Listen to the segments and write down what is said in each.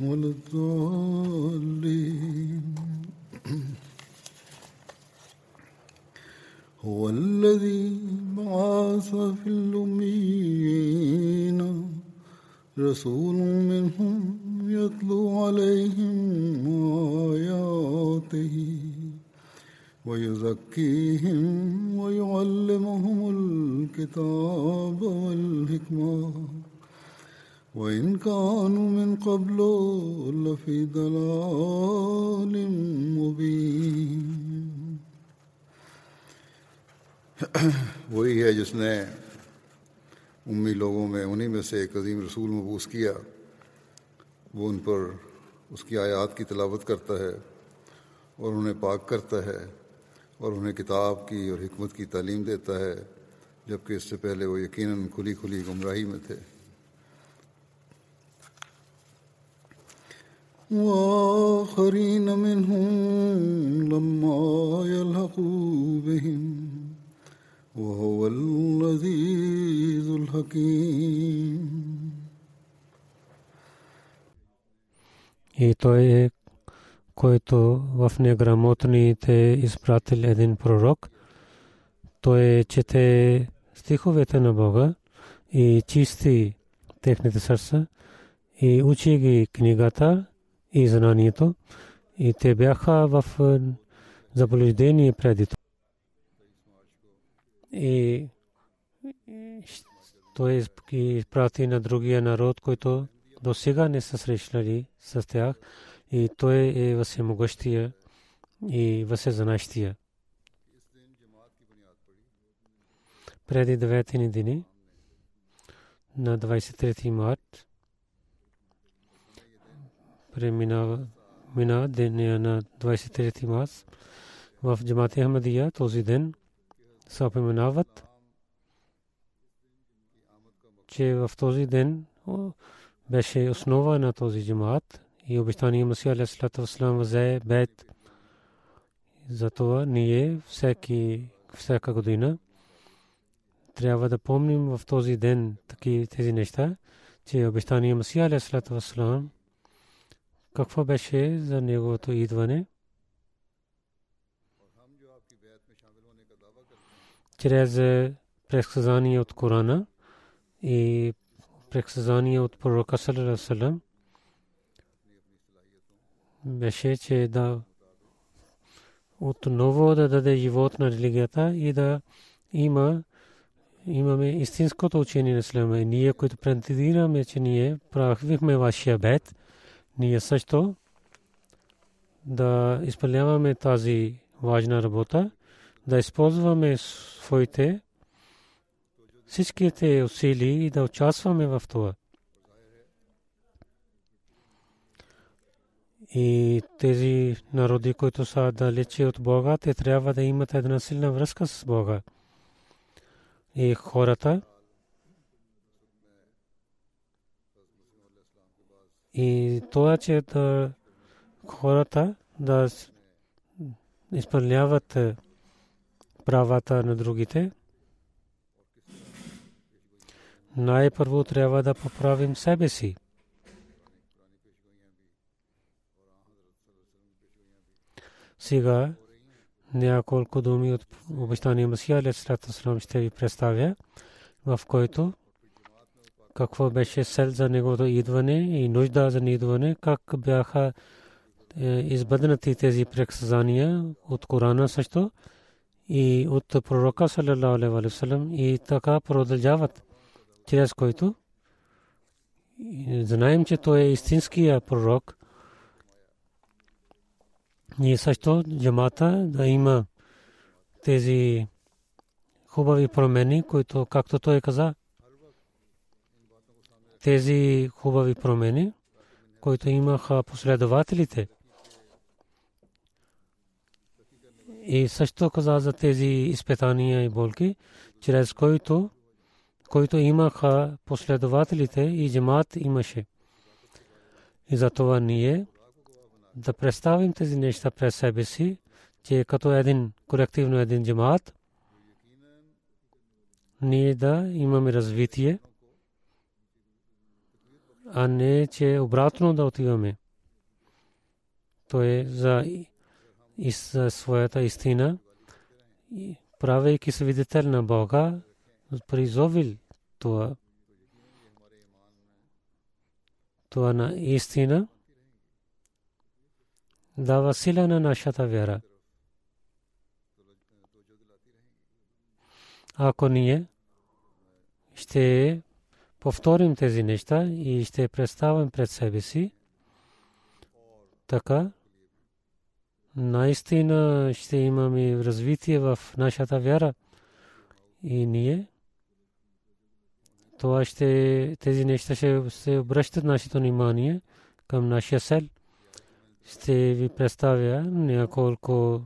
ولا الضالين هو الذي بعث في الأميين. رسول منهم يتلو عليهم آياته ويزكيهم ويعلمهم الكتاب والحكمة. وإن كانوا من قبل لفي ضلال مبين۔ وہی ہے جس نے امی لوگوں میں، انہی میں سے ایک عظیم رسول مبوس کیا۔ وہ ان پر اس کی آیات کی تلاوت کرتا ہے اور انہیں پاک کرتا ہے اور انہیں کتاب کی اور حکمت کی تعلیم دیتا ہے، جبکہ اس سے پہلے وہ یقیناً کھلی کھلی گمراہی میں تھے۔ وآخرين منهم لما يلحقوا بهم وهو العزيز الحكيم И той е, който в неграмотните изпратил един пророк. Той чете стиховете на Бога и чисти техните сърца и учи ги книгата и знанието. И те бяха в заблуждение преди това. И той изпрати на другия народ, който до сега не са срещнали с тях и той е всемогъщия и всезнаещия. Преди деветини дни на 23 март преминава мина деня на 23 март в Джамати Ахмадия този ден се опоменават, че в този ден беше основа на този джамаат и обещание Масия Алейхиссалату Вассалам взе бед. Затова ние всеки, всяка година трябва да помним в този ден таки тези неща, че обещание Масия Алейхиссалату Вассалам какво беше за неговото идване. Чрез предсказание от Корана и предсказание от пророка саллаллаху беше, че да отново да даде живот на религията и да има имаме истинското учение на Ислама. Ние, които претендираме, че ние правихме вашия бед, ние също да изпълняваме тази важна работа, да използваме своите всичките усилия и да участваме в това. И тези народи, които са далече от Бога, те трябва да имат една силна връзка с Бога. И хората, и това, че да хората да изпълняват правата на другите най-първо трябва да поправим себе си. Сега няколко думи от обещания Масия Алейхиссалам ще ви представя, в който какво беше сел за неговото идване и нужда за идване, как бяха е, избъднати тези предсказания от Корана също и от пророка саллалаху и така продължават чрез който знаем, че той е истинския пророк. Ние също джамата да има тези хубави промени, които, както той каза, тези хубави промени, които имаха последователите. И също каза за тези изпитания и болки, чрез които които имаха последователите и джамат имаше. И затова ние да представим тези неща пред себе си, че като един колективно един джамат, ние да имаме развитие, а не че обратно да отиваме. То е за, за своята истина, правейки свидетел на Бога, призовил това. Това на истина дава сила на нашата вяра. Ако ние ще повторим тези неща и ще представим пред себе си, така наистина ще имаме развитие в нашата вяра и ние това ще, тези неща ще се обръщат нашето внимание към нашия сел. Ще ви представя няколко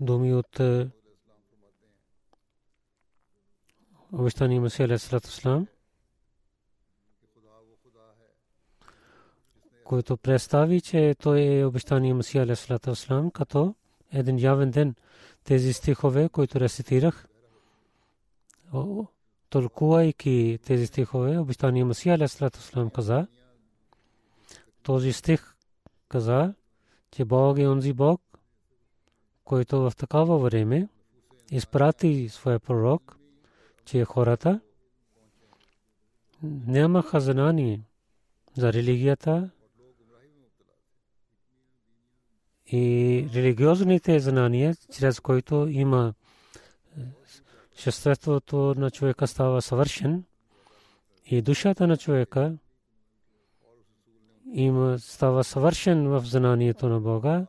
думи от е, обещания Масия Алейхиссалату Ислам, който представи, че той е обещания Масия Алейхиссалату Ислам, като един явен ден. Тези стихове, които рецитирах, тълкувайки тези стихове, обещания Масия Алейхиссалам каза, този стих каза, че Бог е онзи Бог, който в такава време изпрати своя пророк, че хората нямаха знание за религията и религиозните знания, чрез които има Шеството на човека става съвършен и душата на човека има става съвършен в знанието на Бога.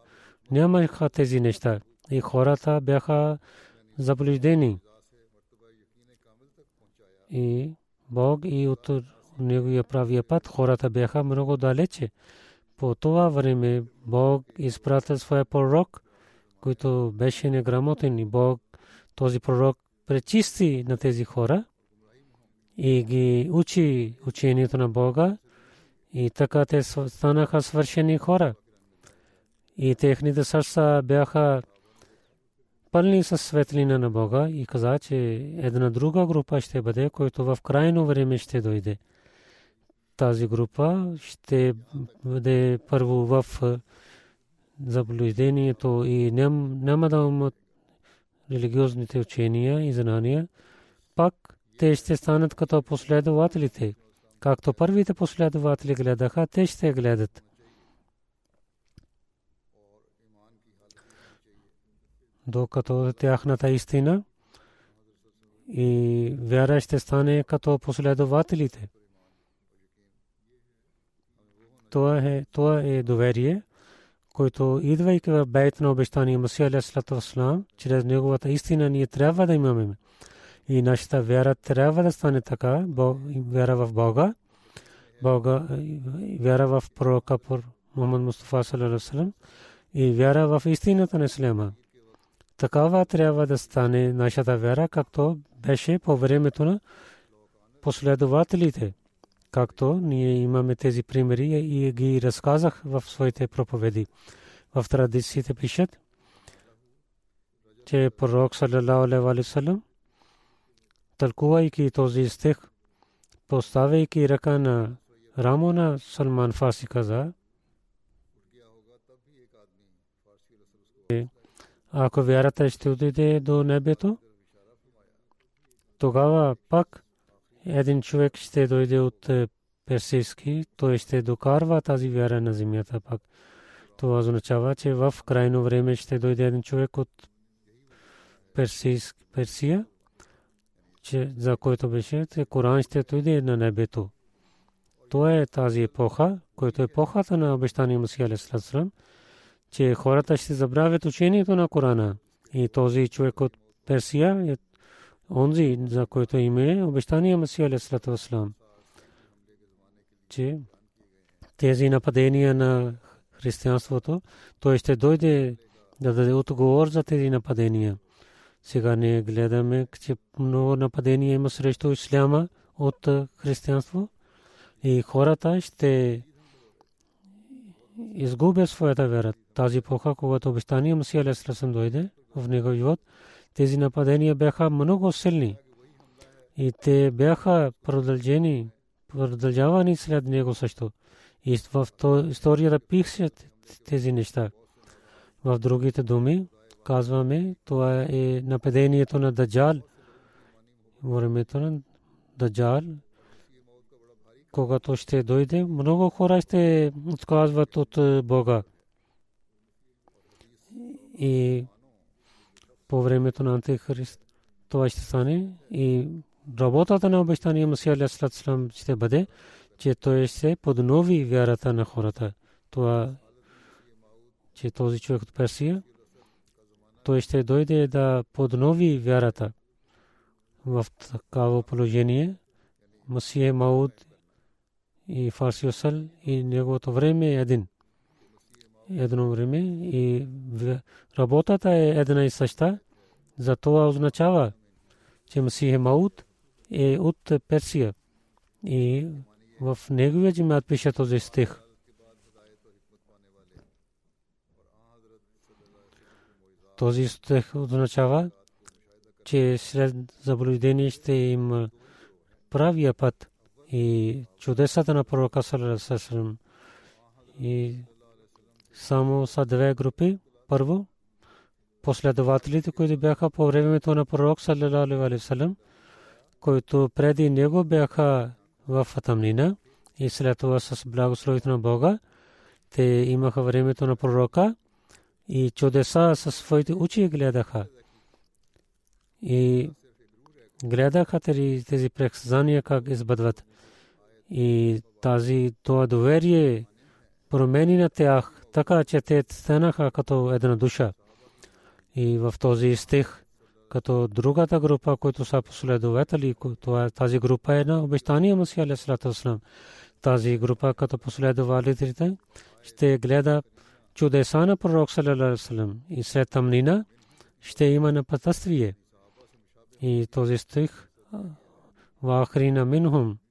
Нямаха тези неща и хората бяха заблуждени. И Бог и от неговия правия път хората бяха много далече. По това време Бог изпрати своя пророк, който беше неграмотен и Бог този пророк пречисти на тези хора и ги учи учението на Бога и така те станаха свършени хора. И техните сърца бяха пълни със светлина на Бога и каза, че една друга група ще бъде, който в крайно време ще дойде. Тази група ще бъде първо в заблуждението и няма да имат религиозните учения и знания, пак те ще станат като последователите. Както първите последователи гледаха, те ще гледат. Докато тяхната истина и вяра ще стане като последователите. Това е, това е доверие, който идвайки в бейт на обещания Масия Алейхиссалам, чрез неговата истина ние трябва да имаме. И нашата вяра трябва да стане така, вяра в Бога, Бога, вяра в пророка Мухаммад Мустафа и вяра в истината на Ислама. Такава трябва да стане нашата вяра, както беше по времето на последователите както ние имаме тези примери и ги разказах в своите проповеди. В традициите пишат, че пророк саллалаху алейхи тълкувайки този стих, поставяйки ръка на рамо на Салман Фаси каза, ако вярата ще отиде до небето, тогава пак един човек ще дойде от е, персийски, той ще докарва тази вяра на земята пак. Това означава, че в крайно време ще дойде един човек от Персия, че за който беше, че Коран ще дойде на небето. То е тази епоха, която е епохата на обещания Масия Алисалам, че хората ще забравят учението на Корана. И този човек от Персия е онзи, за който име обещания Масия Алисалам. Че тези нападения на християнството, той ще дойде да даде отговор за тези нападения. Сега не гледаме, че много нападения има срещу исляма от християнство и хората ще изгубят своята вера. Тази поха, когато обещание Масия Алесалам дойде в него живот, тези нападения бяха много силни и те бяха продължени, продължавани след него също. И в историята пишат тези неща. В другите думи казваме, това е нападението на Даджал. Времето на Даджал, когато ще дойде, много хора ще отказват от е, Бога. И по времето на Антихрист това ще стане и работата на обещания Масия Алясалам ще бъде, че той ще поднови вярата на хората. Това, че този човек от Персия, той ще дойде да поднови вярата в такава положение. Масия Мауд и Фарси Осал и неговото време е един. Едно време и работата е една и съща. За това означава, че Масия Мауд е от Персия. И в неговия джимат пише този стих. Този стих означава, че след заблуждение ще има правия път и чудесата на пророка Салерасасалам. И само са две групи. Първо, последователите, които бяха по времето на пророк Салерасалам, които преди него бяха в тъмнина и след това с благословието на Бога те имаха времето на пророка и чудеса със своите очи гледаха. И гледаха тези предсказания как избъдват. И тази това доверие промени на тях, така че те станаха като една душа. И в този стих като другата група, които са последователи, тази група е на обещания Масия Алисалату Тази група като последователите ще гледа чудеса на пророк Салалалу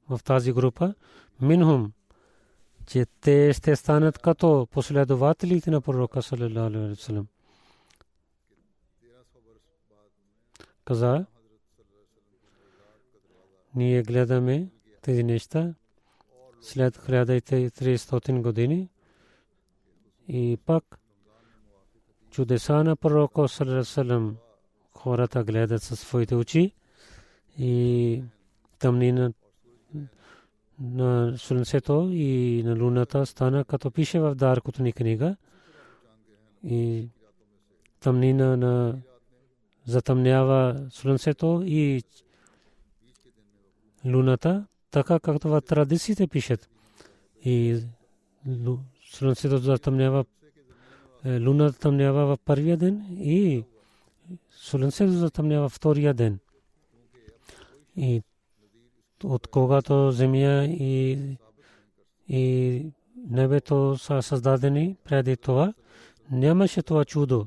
в тази група. Минхум че те ще станат като последователите на пророка Салалалу каза, ние гледаме тези неща след 1300 години и пак чудеса на пророка Салам хората гледат със своите очи и тъмнина на слънцето и на луната стана като пише в Даркото ни книга и тъмнина на затъмнява слънцето и луната, така както в традициите пишат. И слънцето затъмнява, е, луната тъмнява в първия ден и слънцето затъмнява втория ден. И от когато земя и, и небето са създадени преди това, нямаше това чудо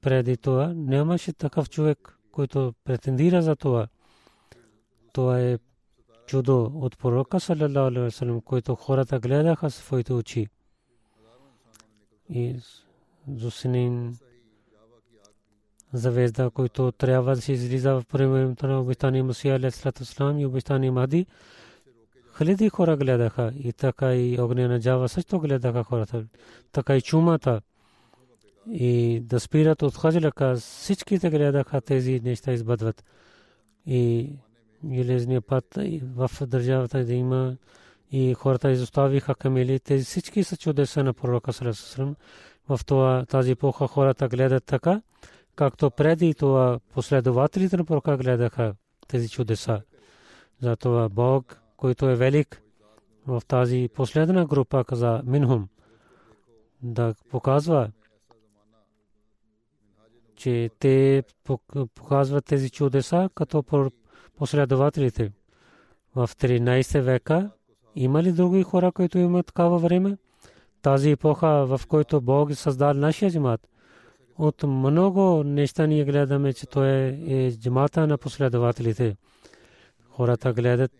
преди това. Нямаше такъв човек, който претендира за това. Това е чудо от пророка саллалаху завежда, който трябва да се излиза в времето на обещания Мусия Алейхиссалам и обещания Махди. Хиляди хора гледаха и така и огнена джава също гледаха хората. Така и чумата и да спират от хаджлака, всичките гледаха тези неща избъдват. И железния път в държавата да има и хората изоставиха камели. Тези всички са чудеса на пророка Сарасусрам. В това, тази епоха хората гледат така, както преди това последователите на пророка гледаха тези чудеса. Затова Бог, който е велик, в тази последна група каза Минхум, да показва, че те показват тези чудеса като последователите. В 13 века има ли други хора, които имат такава време? Тази епоха, в който Бог създал нашия джамат. От много неща ние гледаме, че той е, джамата на последователите. Хората гледат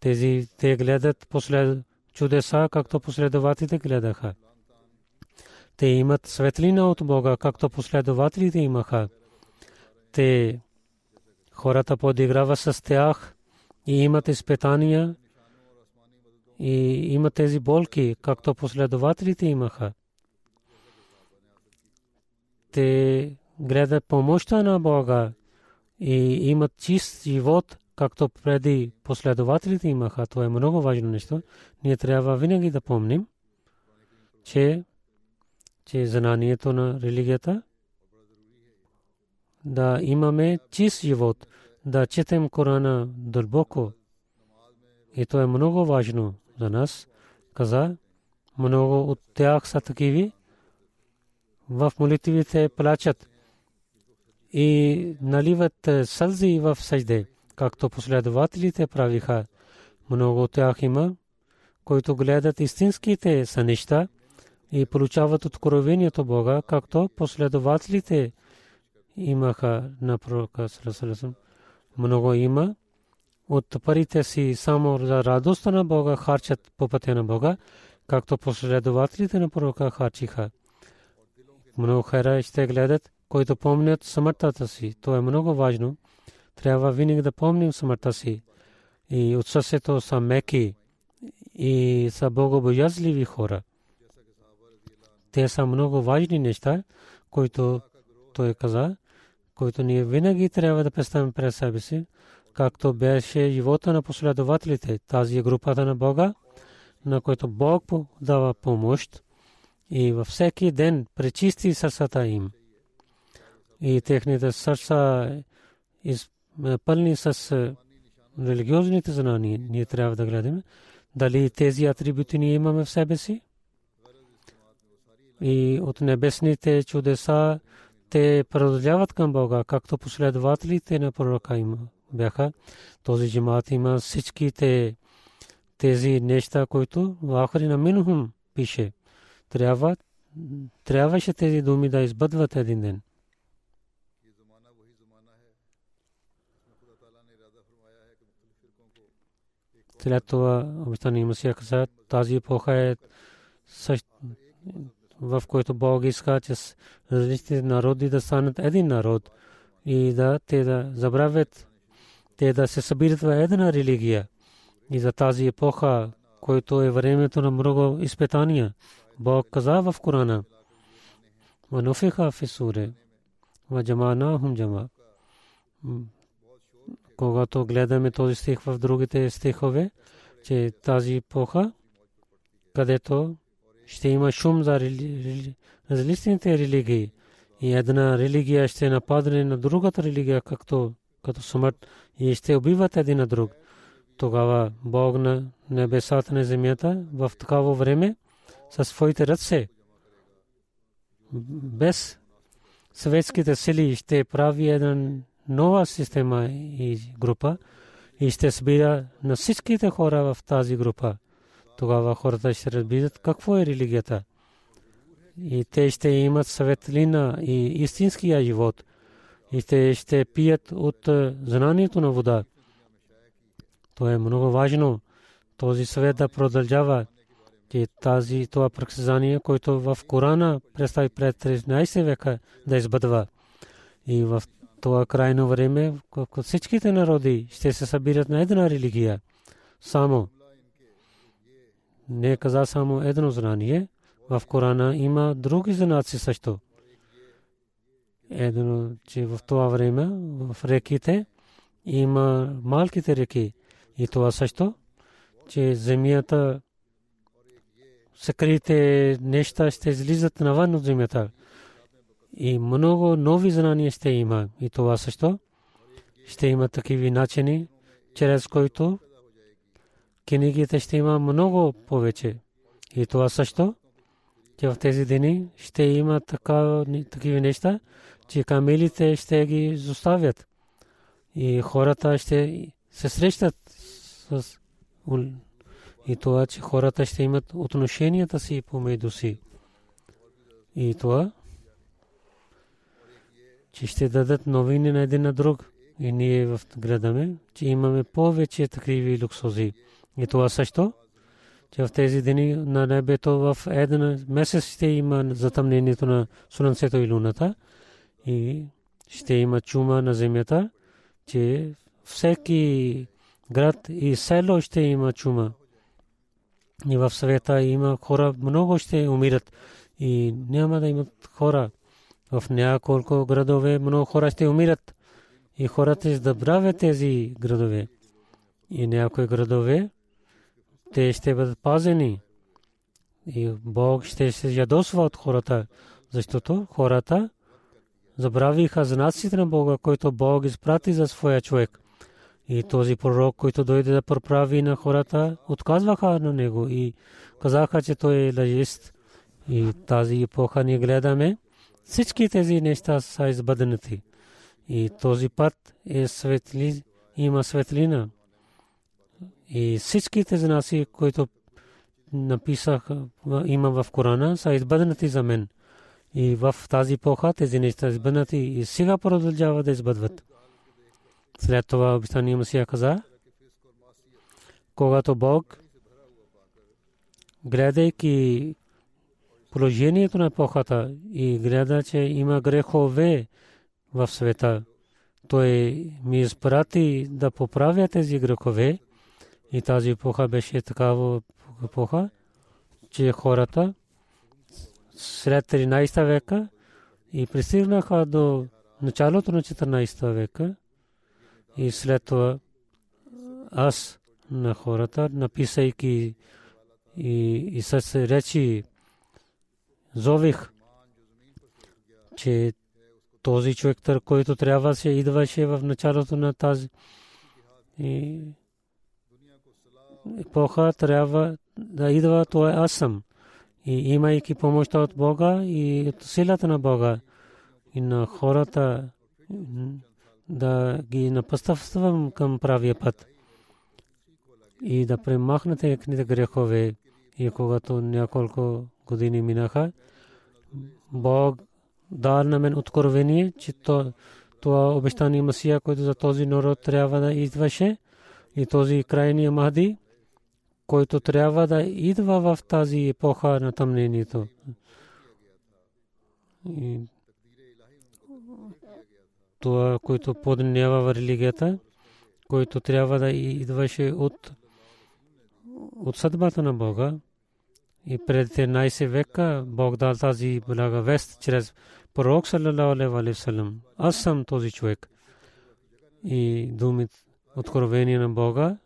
тези, те гледат послед чудеса, както последователите гледаха. Те имат светлина от Бога, както последователите имаха. Те хората подиграва с тях и имат изпитания и имат тези болки, както последователите имаха. Те гледат помощта на Бога и имат чист живот, както преди последователите имаха. Това е много важно нещо. Ние трябва винаги да помним, че че знанието на религията да имаме чист живот, да четем Корана дълбоко. И то е много важно за нас. Каза, много от тях са такиви. В молитвите плачат и наливат сълзи в съжде, както последователите правиха. Много от тях има, които гледат истинските са неща и получават откровението Бога, както последователите имаха на пророка. Много има от парите си само за радостта на Бога харчат по пътя на Бога, както последователите на пророка харчиха. Много хора ще гледат, които помнят смъртта си. То е много важно. Трябва винаги да помним смъртта си. И от сърцето са меки и са богобоязливи хора. Те са много важни неща, които той каза, които ние винаги трябва да представим пред себе си, както беше живота на последователите, тази е групата на Бога, на който Бог дава помощ и във всеки ден пречисти сърцата им. И техните сърца пълни с религиозните знания. Ние трябва да гледаме дали тези атрибути ние имаме в себе си и от небесните чудеса те продължават към Бога, както последователите на пророка има бяха. Този джимат има всичките тези неща, които в Ахри на Минхум пише. Трябва, трябваше тези думи да избъдват един ден. След това обещание Масия каза, тази епоха е в който Бог иска, че различните народи да станат един народ и да те да забравят, те да се събират в една религия. И за тази епоха, който е времето на много изпитания, Бог каза в Корана, Мануфиха в Исуре, Ваджамана хум джама. Когато гледаме този стих в другите стихове, че тази епоха, където ще има шум за различните религии. И една религия ще нападне на другата религия, както като смърт, и ще убиват един на друг. Тогава Бог на небесата на земята в такава време със своите ръце, без съветските сили ще прави една нова система и група и ще събира на всичките хора в тази група тогава хората ще разбират какво е религията. И те ще имат светлина и истинския живот. И те ще пият от знанието на вода. То е много важно. Този съвет да продължава. И тази, това практизание, което в Корана представи пред 13 века да избъдва. И в това крайно време всичките народи ще се събират на една религия. Само не каза само едно знание. В Корана има други знаци също. Едно, че в това време в реките има малките реки. И това също, че земята съкрите неща ще излизат навън от земята. И много нови знания ще има. И това също ще има такива начини, чрез които книгите ще има много повече. И това също, че в тези дни ще има такива неща, че камелите ще ги заставят. И хората ще се срещат с и това, че хората ще имат отношенията си помежду си. И това, че ще дадат новини на един на друг. И ние в градаме, че имаме повече такива луксози. И това също, че в тези дни на небето в един месец ще има затъмнението на слънцето и луната и ще има чума на земята, че всеки град и село ще има чума. И в света има хора, много ще умират и няма да имат хора. В няколко градове много хора ще умират и хората ще забравят тези градове. И някои градове те ще бъдат пазени. И Бог ще се ядосва от хората, защото хората забравиха знаците на Бога, който Бог изпрати за своя човек. И този пророк, който дойде да проправи на хората, отказваха на него и казаха, че той е лъжист. И тази епоха ние гледаме. Всички тези неща са избъднати. И този път е светли, има светлина. И всичките знаси, които написах, има в Корана, са избъднати за мен. И в тази епоха тези неща избъднати и сега продължава да избъдват. След това обещание Масия каза, когато Бог, гледайки положението на епохата и гледа, че има грехове в света, той ми изпрати да поправя тези грехове. И тази епоха беше такава епоха, че хората след 13 века и пристигнаха до началото на 14 века и след това аз на хората, написайки и, и с речи зових, че този човек, който трябва се идваше в началото на тази и епоха трябва да идва, това е аз съм. И имайки помощта от Бога и от силата на Бога и на хората да ги напъставствам към правия път и да премахна техните грехове. И когато няколко години минаха, Бог дар на мен откровение, че то, това обещание Масия, който за този народ трябва да идваше, и този крайния Махди, който трябва да идва в тази епоха на тъмнението. И това, който поднява в религията, който трябва да идваше от, от съдбата на Бога. И пред 13 века Бог дал тази блага вест чрез пророк саллалаху алейхи. Аз съм този човек. И думи откровение на Бога.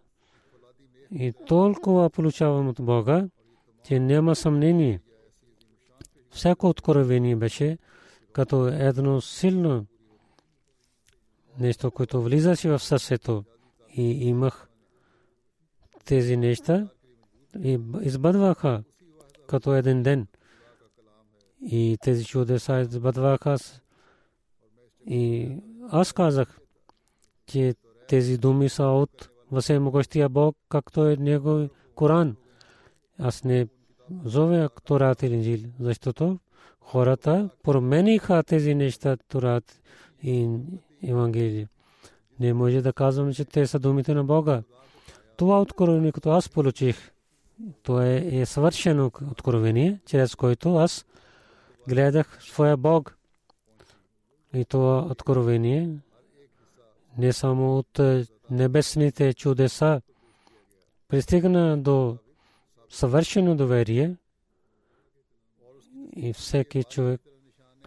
И толкова получавам от Бога, че няма съмнение. Всяко откровение беше като едно силно нещо, което влизаше в сърцето и имах тези неща и избъдваха като един ден. И тези чудеса избъдваха и аз казах, че тези думи са от Всемогъщия Бог, както е Него Коран. Аз не зовя Торат или Инжил, защото хората промениха тези неща Торат и Евангелие. Не може да казвам, че те са думите на Бога. Това откровение, което аз получих, то е, е свършено откровение, чрез което аз гледах своя Бог. И това откровение не само от небесните чудеса пристигна до съвършено доверие и всеки човек,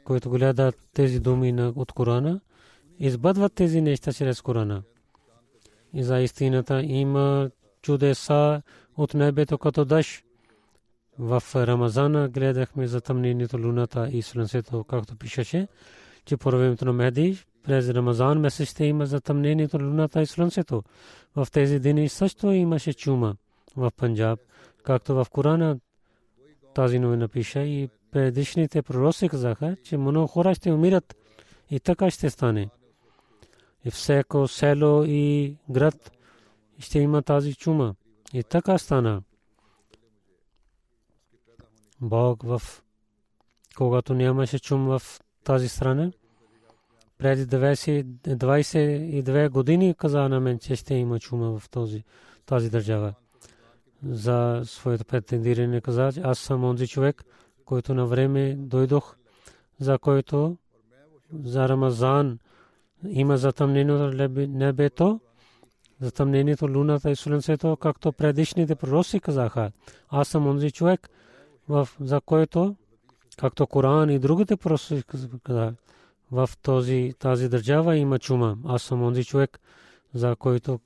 който гледа тези думи от Корана, избъдват тези неща чрез Корана. И за истината има чудеса от небето като дъжд. В Рамазана гледахме затъмнението луната и слънцето, както пишеше, че по времето на Мехди през Рамазан месец има затъмнението луната и слънцето. В тези дни също имаше чума в Панджаб, както в Корана тази новина пише и предишните пророци казаха, че много хора ще умират и така ще стане. И всеко село и град ще има тази чума. И така стана. Бог в когато нямаше чум в тази страна, преди 22 години каза на мен, че ще има чума в този, тази държава. За своето претендиране каза, че аз съм онзи човек, който на време дойдох, за който за Рамазан има затъмнено небето, затъмнението луната и слънцето, както предишните пророци казаха. Аз съм онзи човек, за който, както Коран и другите пророци казаха, в този, тази държава има чума. Аз съм онзи човек, за който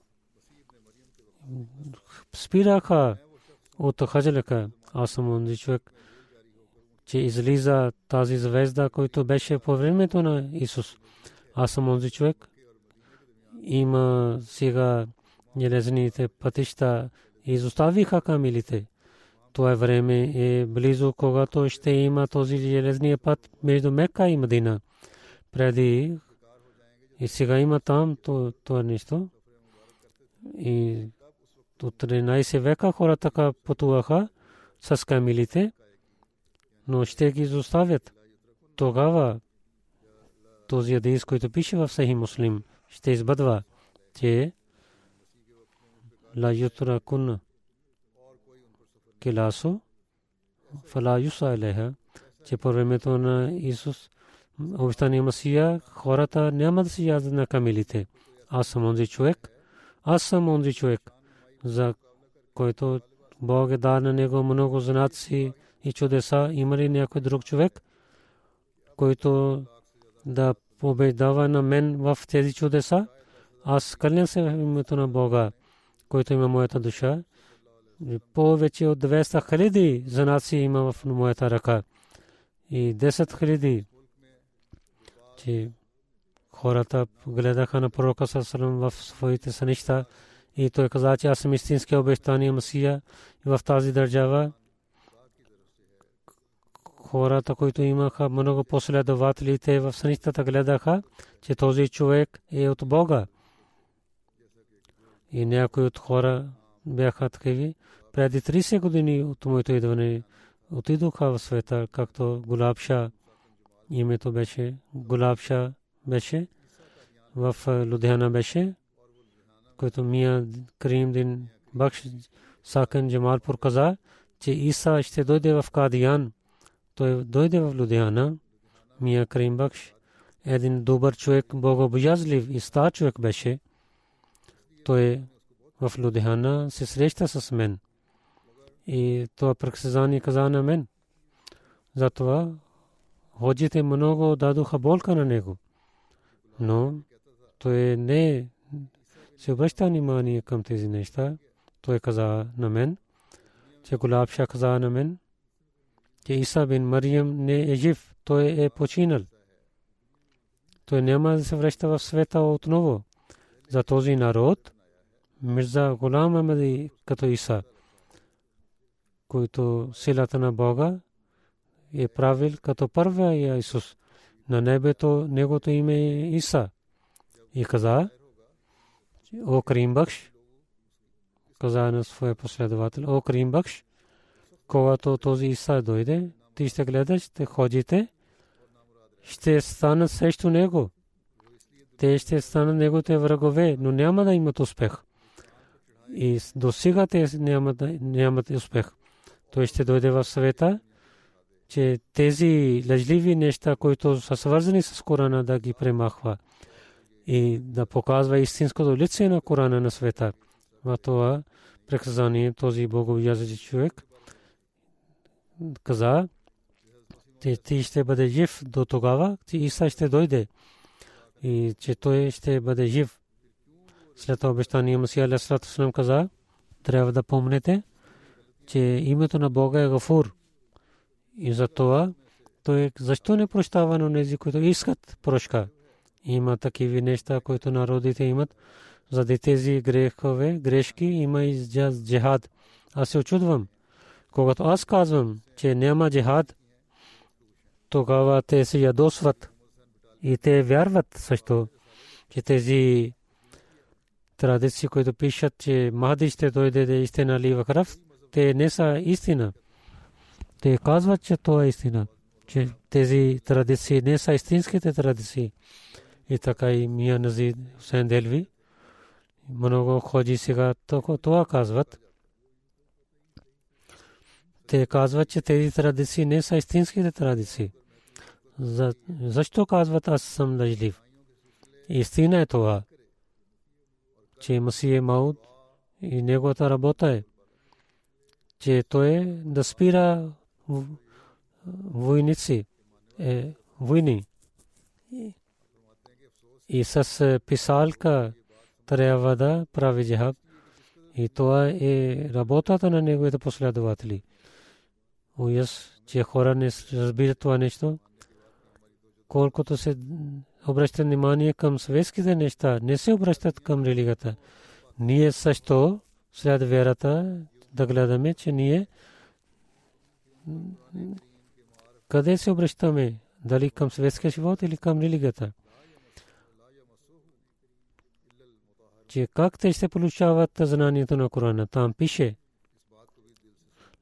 спираха от хаджалека. Аз съм онзи човек, че излиза тази звезда, който беше по времето на Исус. Аз съм онзи човек. Има сега железните пътища изоставиха камилите. Това време е близо, когато ще има този железния път между Мека и Мадина преди и сега има там това нещо. И от 13 века хората така пътуваха с камилите, но ще ги изоставят. Тогава този адис, който пише в Сахи Муслим, ще избъдва, че ла ютра кун келасо фала юса елеха, че по времето на Исус обещания Масия, хората няма да си ядат на камилите. Аз съм онзи човек, аз съм онзи човек, за който Бог е дал на него много знаци и чудеса. Има ли някой друг човек, който да побеждава на мен в тези чудеса? Аз кълня се в името на Бога, който има моята душа. Повече от 200 хиляди знаци има в моята ръка. И 10 хиляди че хората гледаха на пророка Сасалам в своите сънища и той каза, че аз съм истинския обещания Масия и в тази държава хората, които имаха много последователи, те в сънищата гледаха, че този човек е от Бога. И някои от хора бяха такива. Преди 30 години от моето идване отидоха в света, както Гулабша името беше Гулабша беше в Лудхиана беше, който Мия Крим Дин Бакш Сакан Джамалпур каза, че Иса ще дойде в Кадиян. Той дойде в Лудхиана. Мия Крим Бакш един добър човек, богобоязлив и стар човек беше. Той в Лудхиана се среща с мен. И това прексезание каза на мен. Затова Ходжите много дадоха болка на него. Но той не се обръща внимание към тези неща. Той каза на мен, че Гулабша каза на мен, че Иса бин Мариям не е жив, той е починал. Той няма да се връща в света отново. За този народ, Мирза Гулам Амади като Иса, който силата на Бога е правил като първия Исус. На небето негото име е Иса. И каза, о Бакш, каза на своя последовател, о Крим Бакш, когато този Иса дойде, ти ще гледаш, ще ходите, ще станат срещу него. Те ще станат неговите врагове, но няма да имат успех. И до сега те нямат, нямат успех. Той ще дойде в света че тези лъжливи неща, които са свързани с Корана, да ги премахва и да показва истинското лице на Корана на света. В това преказание този боговязъчен човек каза, че ти ще бъде жив до тогава, че Иса ще дойде и че той ще бъде жив. След това обещание Масия Алейхиссалам каза, трябва да помните, че името на Бога е Гафур. И за това той защо не прощава на тези, които искат прошка. Има такива неща, които народите имат. За тези грехове, грешки има и джихад. Аз се очудвам. Когато аз казвам, че няма джихад, тогава те се ядосват. И те вярват също, че тези традиции, които пишат, че Махди ще дойде да истина ли в кръв, те не са истина. Те казват, че това е истина. Че тези традиции не са истинските традиции. И така и Мия Назид Хусейн Делви. Много ходи сега това казват. Те казват, че тези традиции не са истинските традиции. Защо казват аз съм лъжлив? Истина е това, че Масия Мауд и неговата работа е, че той е да спира войници, е, войни. И с писалка трябва да прави джихад. И това е работата на неговите последователи. Уяс, че хора не разбират това нещо колкото се обръща внимание към светските неща, не се обръщат към религията. Ние също след верата да гледаме, че ние къде се обръщаме? Дали към светския живот или към религията? Че как те ще получават знанието на Корана? Там пише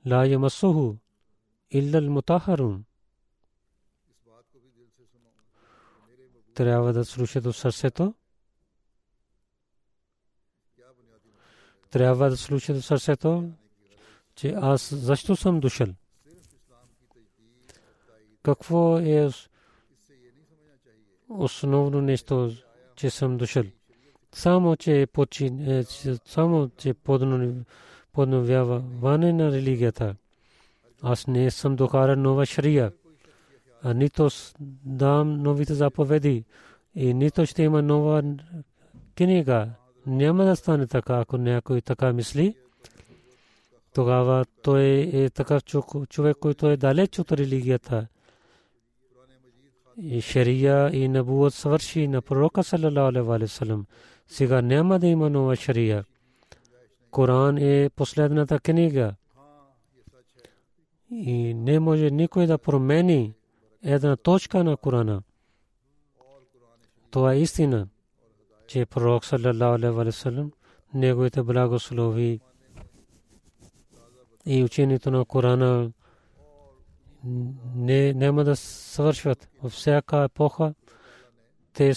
Ла ямасуху иллал мутахарун трябва да слушат от сърцето. Трябва да слушат от сърцето, че аз защо съм дошъл. Какво е основно нещо, че съм дошъл? Само, че, почин, е, само, че подновява ване на религията. Аз не съм докаран нова шрия нито дам новите заповеди и нито ще има нова книга. Няма да стане така, ако някой така мисли. Тогава той е такъв човек, който е далеч от религията. И шария и набуот свърши на пророка саллалаху алейхи вассалам. Сега няма да има нова шария. Коран е последната книга. И не може никой да промени една точка на Корана. Това е истина, че пророк саллалаху благослови и учението на Корана да свършват. Всяка епоха те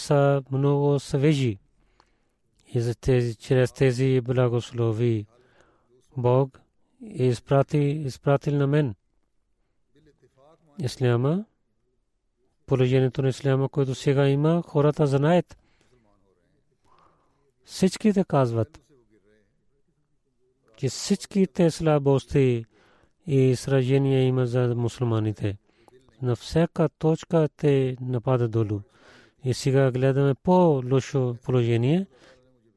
много свежи. И тези, благослови Бог е изпрати, изпратил на мен. Исляма положението на исляма, което сега има, хората знаят. Всичките казват, че всичките слабости и сражения има за мусулманите. На всяка точка те нападат долу. И сега гледаме по-лошо положение.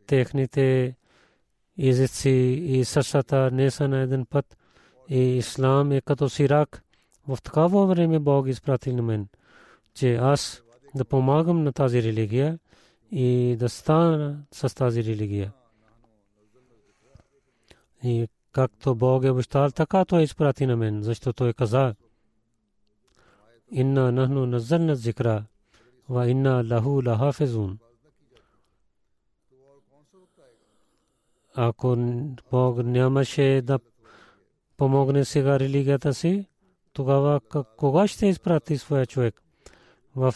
Техните езици и сърцата не са на един път. И ислам е като сирак. В такава време Бог изпратил на мен че аз да помагам на тази религия и да стана с тази религия. И както Бог е обещал, така той изпрати на мен, защото той каза, Инна нахну назална зикра, ва инна лаху лахафизун. Ако Бог нямаше да помогне сега религията си, тогава кога ще изпрати своя човек? в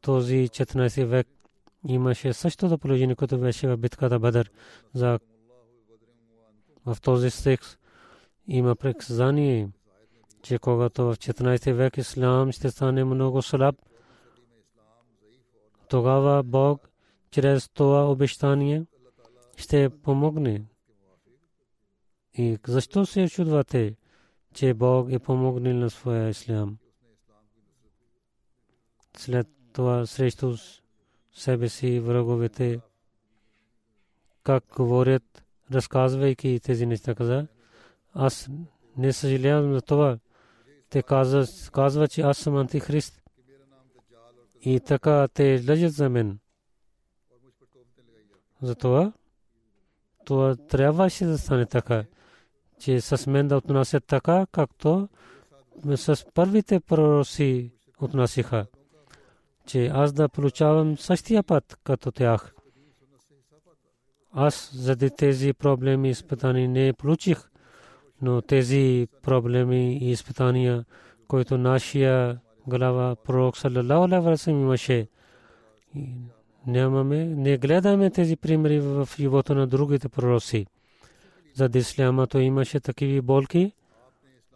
този 14 век имаше същото положение, което беше в битката Бадър. За в този стих има преказание, че когато в 14 век ислам ще стане много слаб, тогава Бог чрез това обещание ще помогне. И защо се чудвате, че Бог е помогнал на своя ислам? След това срещу себе си враговете, как говорят, разказвайки тези неща, каза, аз не съжалявам за това. Те казват, казва, че аз съм антихрист. И така те лъжат за мен. Затова това трябваше да стане така, че с мен да отнасят така, както с първите пророци отнасиха, че аз да получавам същия път като тях. Аз заради тези проблеми и изпитания не получих, но тези проблеми и изпитания, които нашия глава пророк саллалаху алейхи имаше, нямаме, не гледаме тези примери в живота на другите пророци. За исляма то имаше такива болки,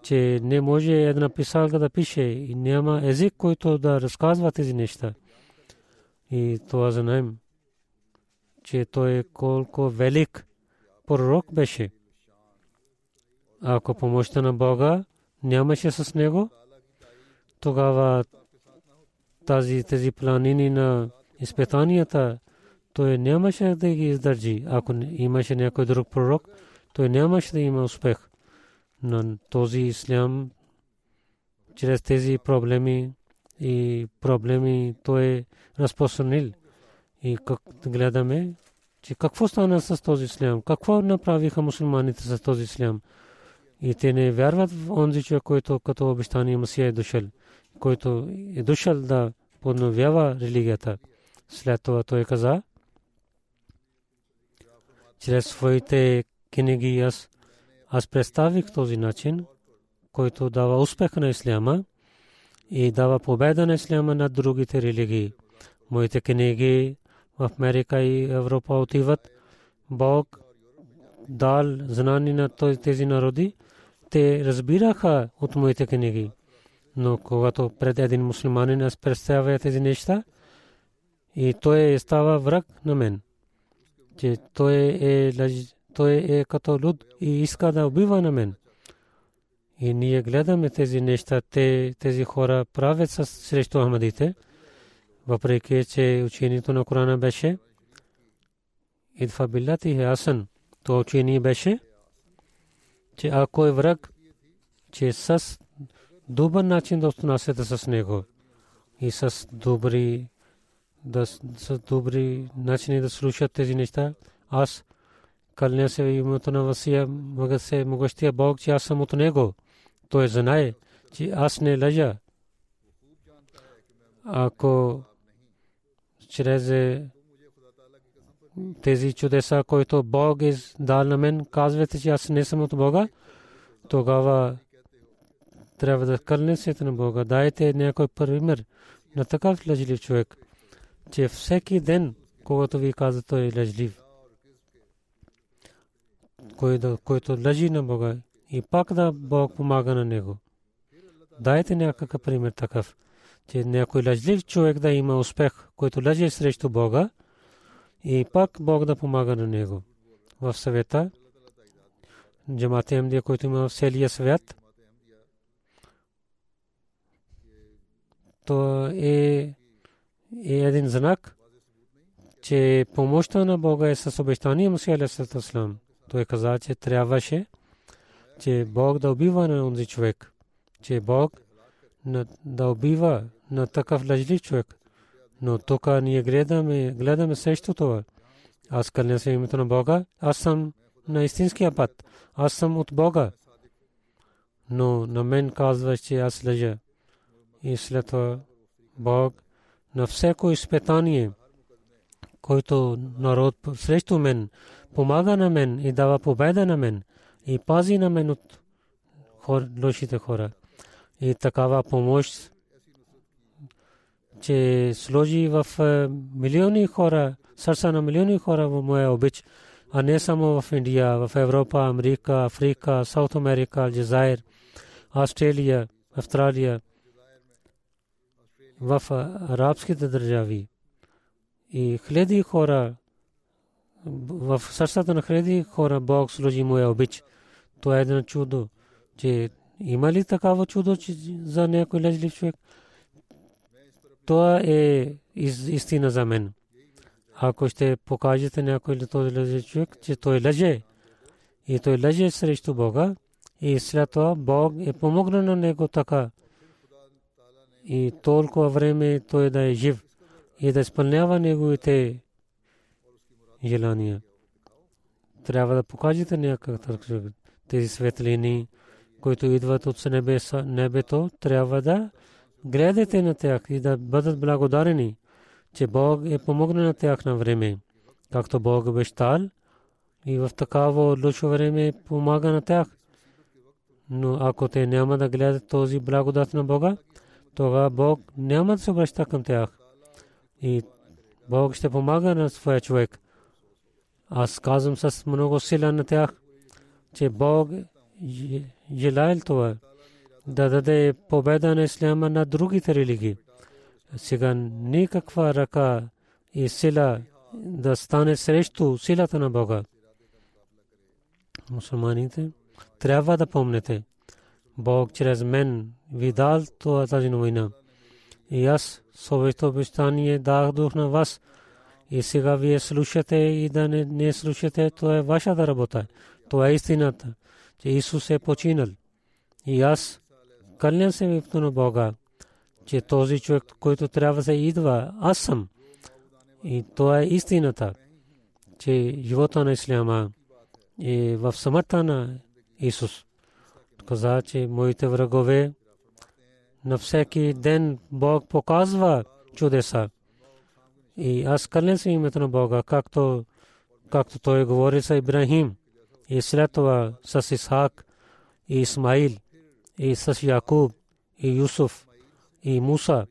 че не може една писалка да пише и няма език, който да разказва тези неща. И това знаем, че той е колко велик пророк беше. Ако помощта на Бога нямаше с него, тогава тази, тези планини на изпитанията, той нямаше да ги издържи. Ако имаше някой друг пророк, той нямаше да има успех. Но този ислям, чрез тези проблеми и проблеми, той е разпространил. И как гледаме, че какво стана с този ислям, какво направиха мусулманите с този ислям. И те не вярват в онзи човек, който като обещание Масия е дошъл, който е дошъл да подновява религията. След това той каза, чрез своите книги аз, аз представих този начин, който дава успех на исляма и дава победа на исляма над другите религии. Моите книги в Америка и Европа отиват. Бог дал знание на тези народи. Те разбираха от моите книги. Но когато пред един мусулманин аз представя тези неща, и той става враг на мен. Че той е, той е като люд и иска да убива на мен. И ние гледаме тези неща, те, тези хора правят с срещу Ахмадите, въпреки че учението на Корана беше Идфа биллати хасан. То учение беше, че ако е враг, че с добър начин да отнасяте с него и с добри да са добри начини да слушат тези неща. Аз се името на Васия, мога се могъщия Бог, че аз съм от него. Той знае, че аз не лъжа. Ако чрез тези чудеса, които Бог е дал на мен, казвате, че аз не съм от Бога, тогава трябва да кълне се на Бога. Дайте някой пример на такъв лъжлив човек че всеки ден, когато ви каза, той е лъжлив, който лъжи на Бога и пак да Бог помага на него. Дайте някакъв пример такъв, че някой лъжлив човек да има успех, който лъжи срещу Бога и пак Бог да помага на него. В съвета, джамата Амдия, който има в целия свят, то е е един знак, че помощта на Бога е с обещание Мусия Алейхиссалам. Той каза, че трябваше, че Бог да убива на онзи човек, че Бог да убива на такъв лъжлив човек. Но тук ние гледаме, гледаме също това. Аз кълня се името на Бога, аз съм на истинския път, аз съм от Бога. Но на мен казваш, че аз лъжа. И след това Бог на всяко изпитание, който народ срещу мен, помага на мен и дава победа на мен и пази на мен от хор, лошите хора. И такава помощ, че сложи в е, милиони хора, сърца на милиони хора в моя обич, а не само в Индия, в Европа, Америка, Африка, Саут Америка, Алжизайр, Австралия, Австралия, в е, арабските държави. И хледи хора в сърцата на хреди хора Бог сложи моя е обич. Това е едно чудо, че има ли такава чудо че за някой лежлив човек? Това е истина за мен. Ако ще покажете някой ли този лежлив човек, че той лъже и той лъже срещу Бога и след това Бог е помогнал на него така и толкова време той да е жив и да изпълнява неговите желания. Трябва да покажете някак тези светлини, които идват от небеса, небето, трябва да гледате на тях и да бъдат благодарени, че Бог е помогнал на тях на време, както Бог обещал и в такава лошо време помага на тях. Но ако те няма да гледат този благодат на Бога, тогава Бог няма да се обръща към тях. И Бог ще помага на своя човек. Аз казвам с много сила на тях, че Бог е- желаял това да даде победа на исляма на другите религии. Сега никаква ръка и сила да стане срещу силата на Бога. Мусулманите трябва да помните. Бог чрез мен ви дал тази новина. И аз своето обещание дах дух на вас – и сега вие слушате и да не, не слушате, то е вашата работа. То е истината, че Исус е починал. И аз кълня се випто на Бога, че този човек, който трябва да идва, аз съм. И то е истината, че живота на Исляма е в самата на Исус. Каза, че моите врагове на всеки ден Бог показва чудеса. И аз кълнен съм името на Бога, както, както той говори с Ибрахим и след това с Исхак и Исмаил и с Якуб и Юсуф и Муса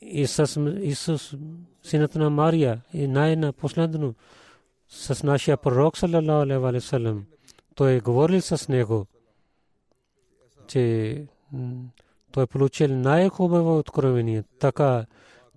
и с Исус синът на Мария и най-на последно с нашия пророк саллалаху алейхи валем. Той говорил с него, че той получил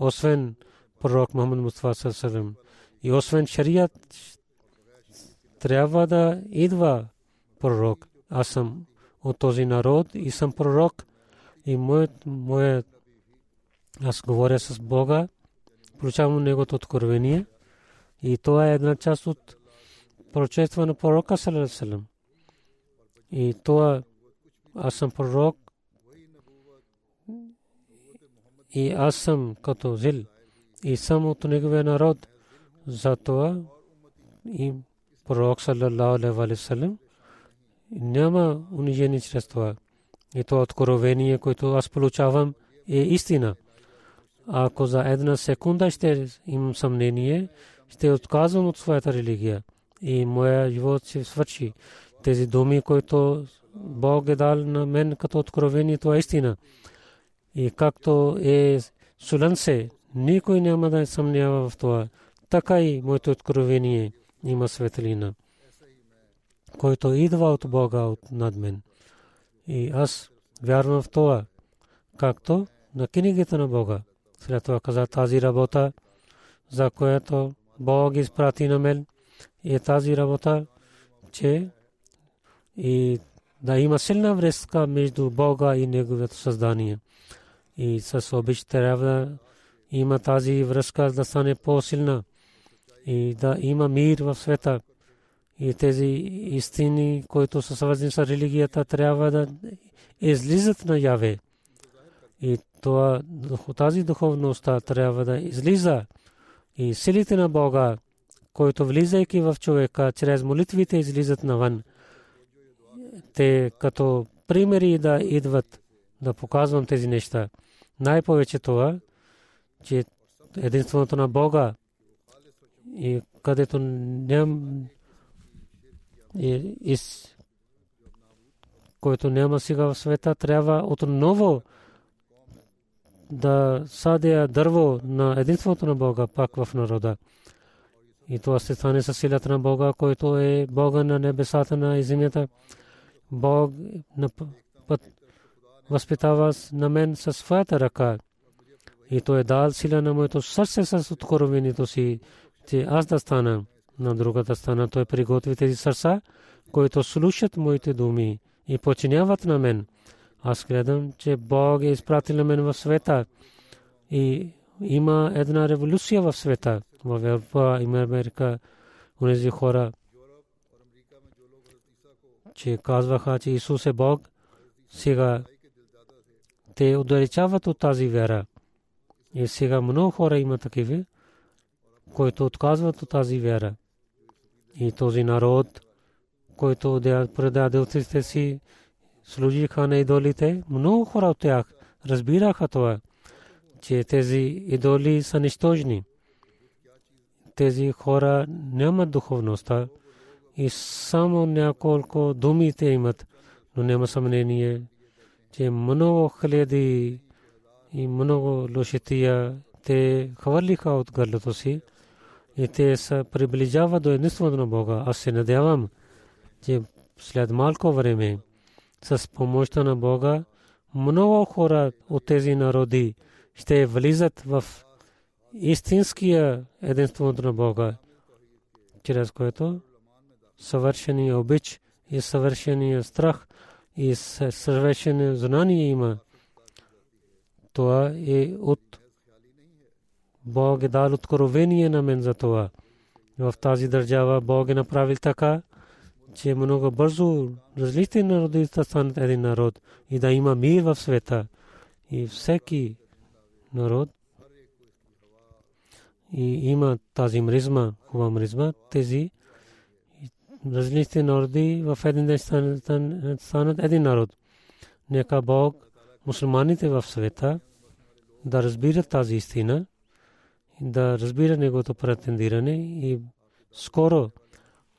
освен пророк Мухаммад Мустафа Сасалам и освен шарият трябва да идва пророк. Аз съм от този народ и съм пророк и моят, моят аз говоря с Бога, получавам Негото откровение и това е една част от пророчество на пророка Салам. И това аз съм пророк аз съм като зил и съм от неговия народ. Затова и пророк саллалаху алейхи вассалам няма унижение чрез това. И това откровение, което аз получавам, е истина. Ако за една секунда ще имам съмнение, ще отказвам от своята религия. И моя живот се свърши. Тези думи, които Бог е дал на мен като откровение, това е истина. И както е сулен се, никой няма да съмнява в това. Така и моето откровение има светлина, който идва от Бога от над мен. И аз вярвам в това, както на книгата на Бога. След това каза тази работа, за която Бог изпрати на мен, е тази работа, че и да има силна връзка между Бога и Неговото създание. И с обич трябва да има тази връзка да стане по-силна и да има мир в света. И тези истини, които са свързани с религията, трябва да излизат на яве. И това, тази духовността трябва да излиза. И силите на Бога, които влизайки в човека, чрез молитвите излизат навън. Те като примери да идват, да показвам тези неща. Най-повече това, че единството на Бога и където ням и, из, който няма сега в света, трябва отново да садя дърво на единството на Бога пак в народа. И това се стане със силата на Бога, който е Бога на небесата на земята. Бог възпитава на мен със своята ръка. И той е дал сила на моето сърце с откровението си, че аз да стана на другата страна. Той приготви тези сърца, които слушат моите думи и починяват на мен. Аз гледам, че Бог е изпратил на мен в света и има една революция в света. В Европа и Америка, унези хора, че казваха, че Исус е Бог, сега те отдалечават от тази вера. И сега много хора има такива, които отказват от тази вера. И този народ, който предаде отците си, служиха на идолите, много хора от тях разбираха това, че тези идоли са нищожни. Тези хора нямат духовността и само няколко думи те имат, но няма съмнение, че много хиляди и много лошития те хвърлиха от гърлото си и те се приближават до единството на Бога. Аз се надявам, че след малко време с помощта на Бога много хора от тези народи ще влизат в истинския единството на Бога, чрез което съвършения обич и съвършения страх и съвършено знание има. Това е от Бог е дал откровение на мен за това. В тази държава Бог е направил така, че много бързо различни народи да станат един народ и да има мир в света. И всеки народ и има тази мризма, хубава мризма, тези различни народи в един станат един народ. Нека Бог, мусулманите в света, да разбират тази истина, да разбират неговото претендиране и скоро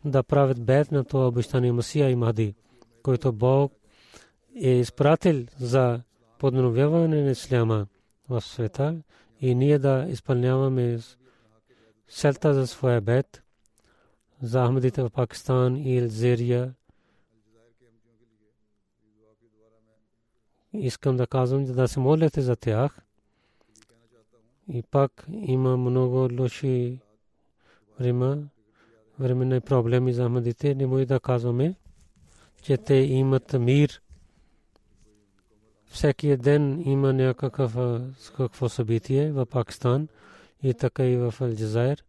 да правят бед на това обещание Масия и Махди, който Бог е изпратил за подновяване на исляма в света и ние да изпълняваме селта за своя бед за Ахмадите в Пакистан и Алжирия. Искам да казвам да се молите за тях. И пак има много лоши време временни проблеми за Ахмадите, не може да казваме, че те имат мир. Всеки ден има някакъв какво събитие в Пакистан и така и в Алджазайр.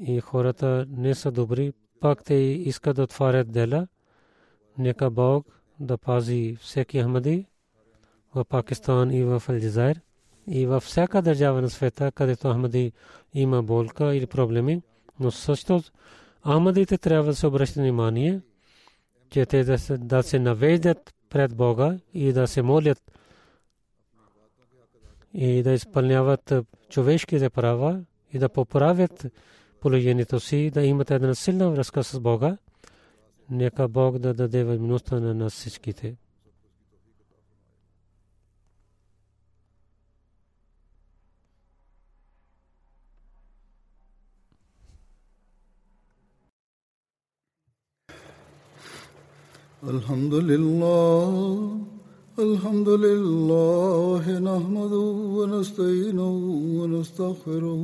И хората не са добри, пак те искат да отварят дела. Нека Бог да пази всеки Ахмади в Пакистан и в Алджазайр и във всяка държава на света, където Ахмади има болка или проблеми. Но също Ахмадите трябва да се обръщат внимание, че те да се, да се навеждат пред Бога и да се молят и да изпълняват човешките права и да поправят положението си, да имат една силна връзка с Бога. Нека Бог да даде възможността на нас всичките. الحمد لله الحمد لله نحمده ونستعينه ونستغفره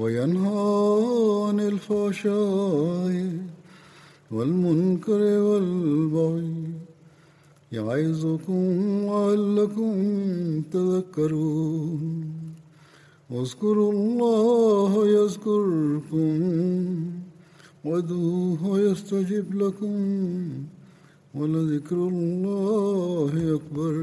وينهى عن الفحشاء والمنكر والبغي يعظكم لعلكم تذكرون. واذكروا الله يذكركم وادعوه يستجب لكم ولذكر الله أكبر.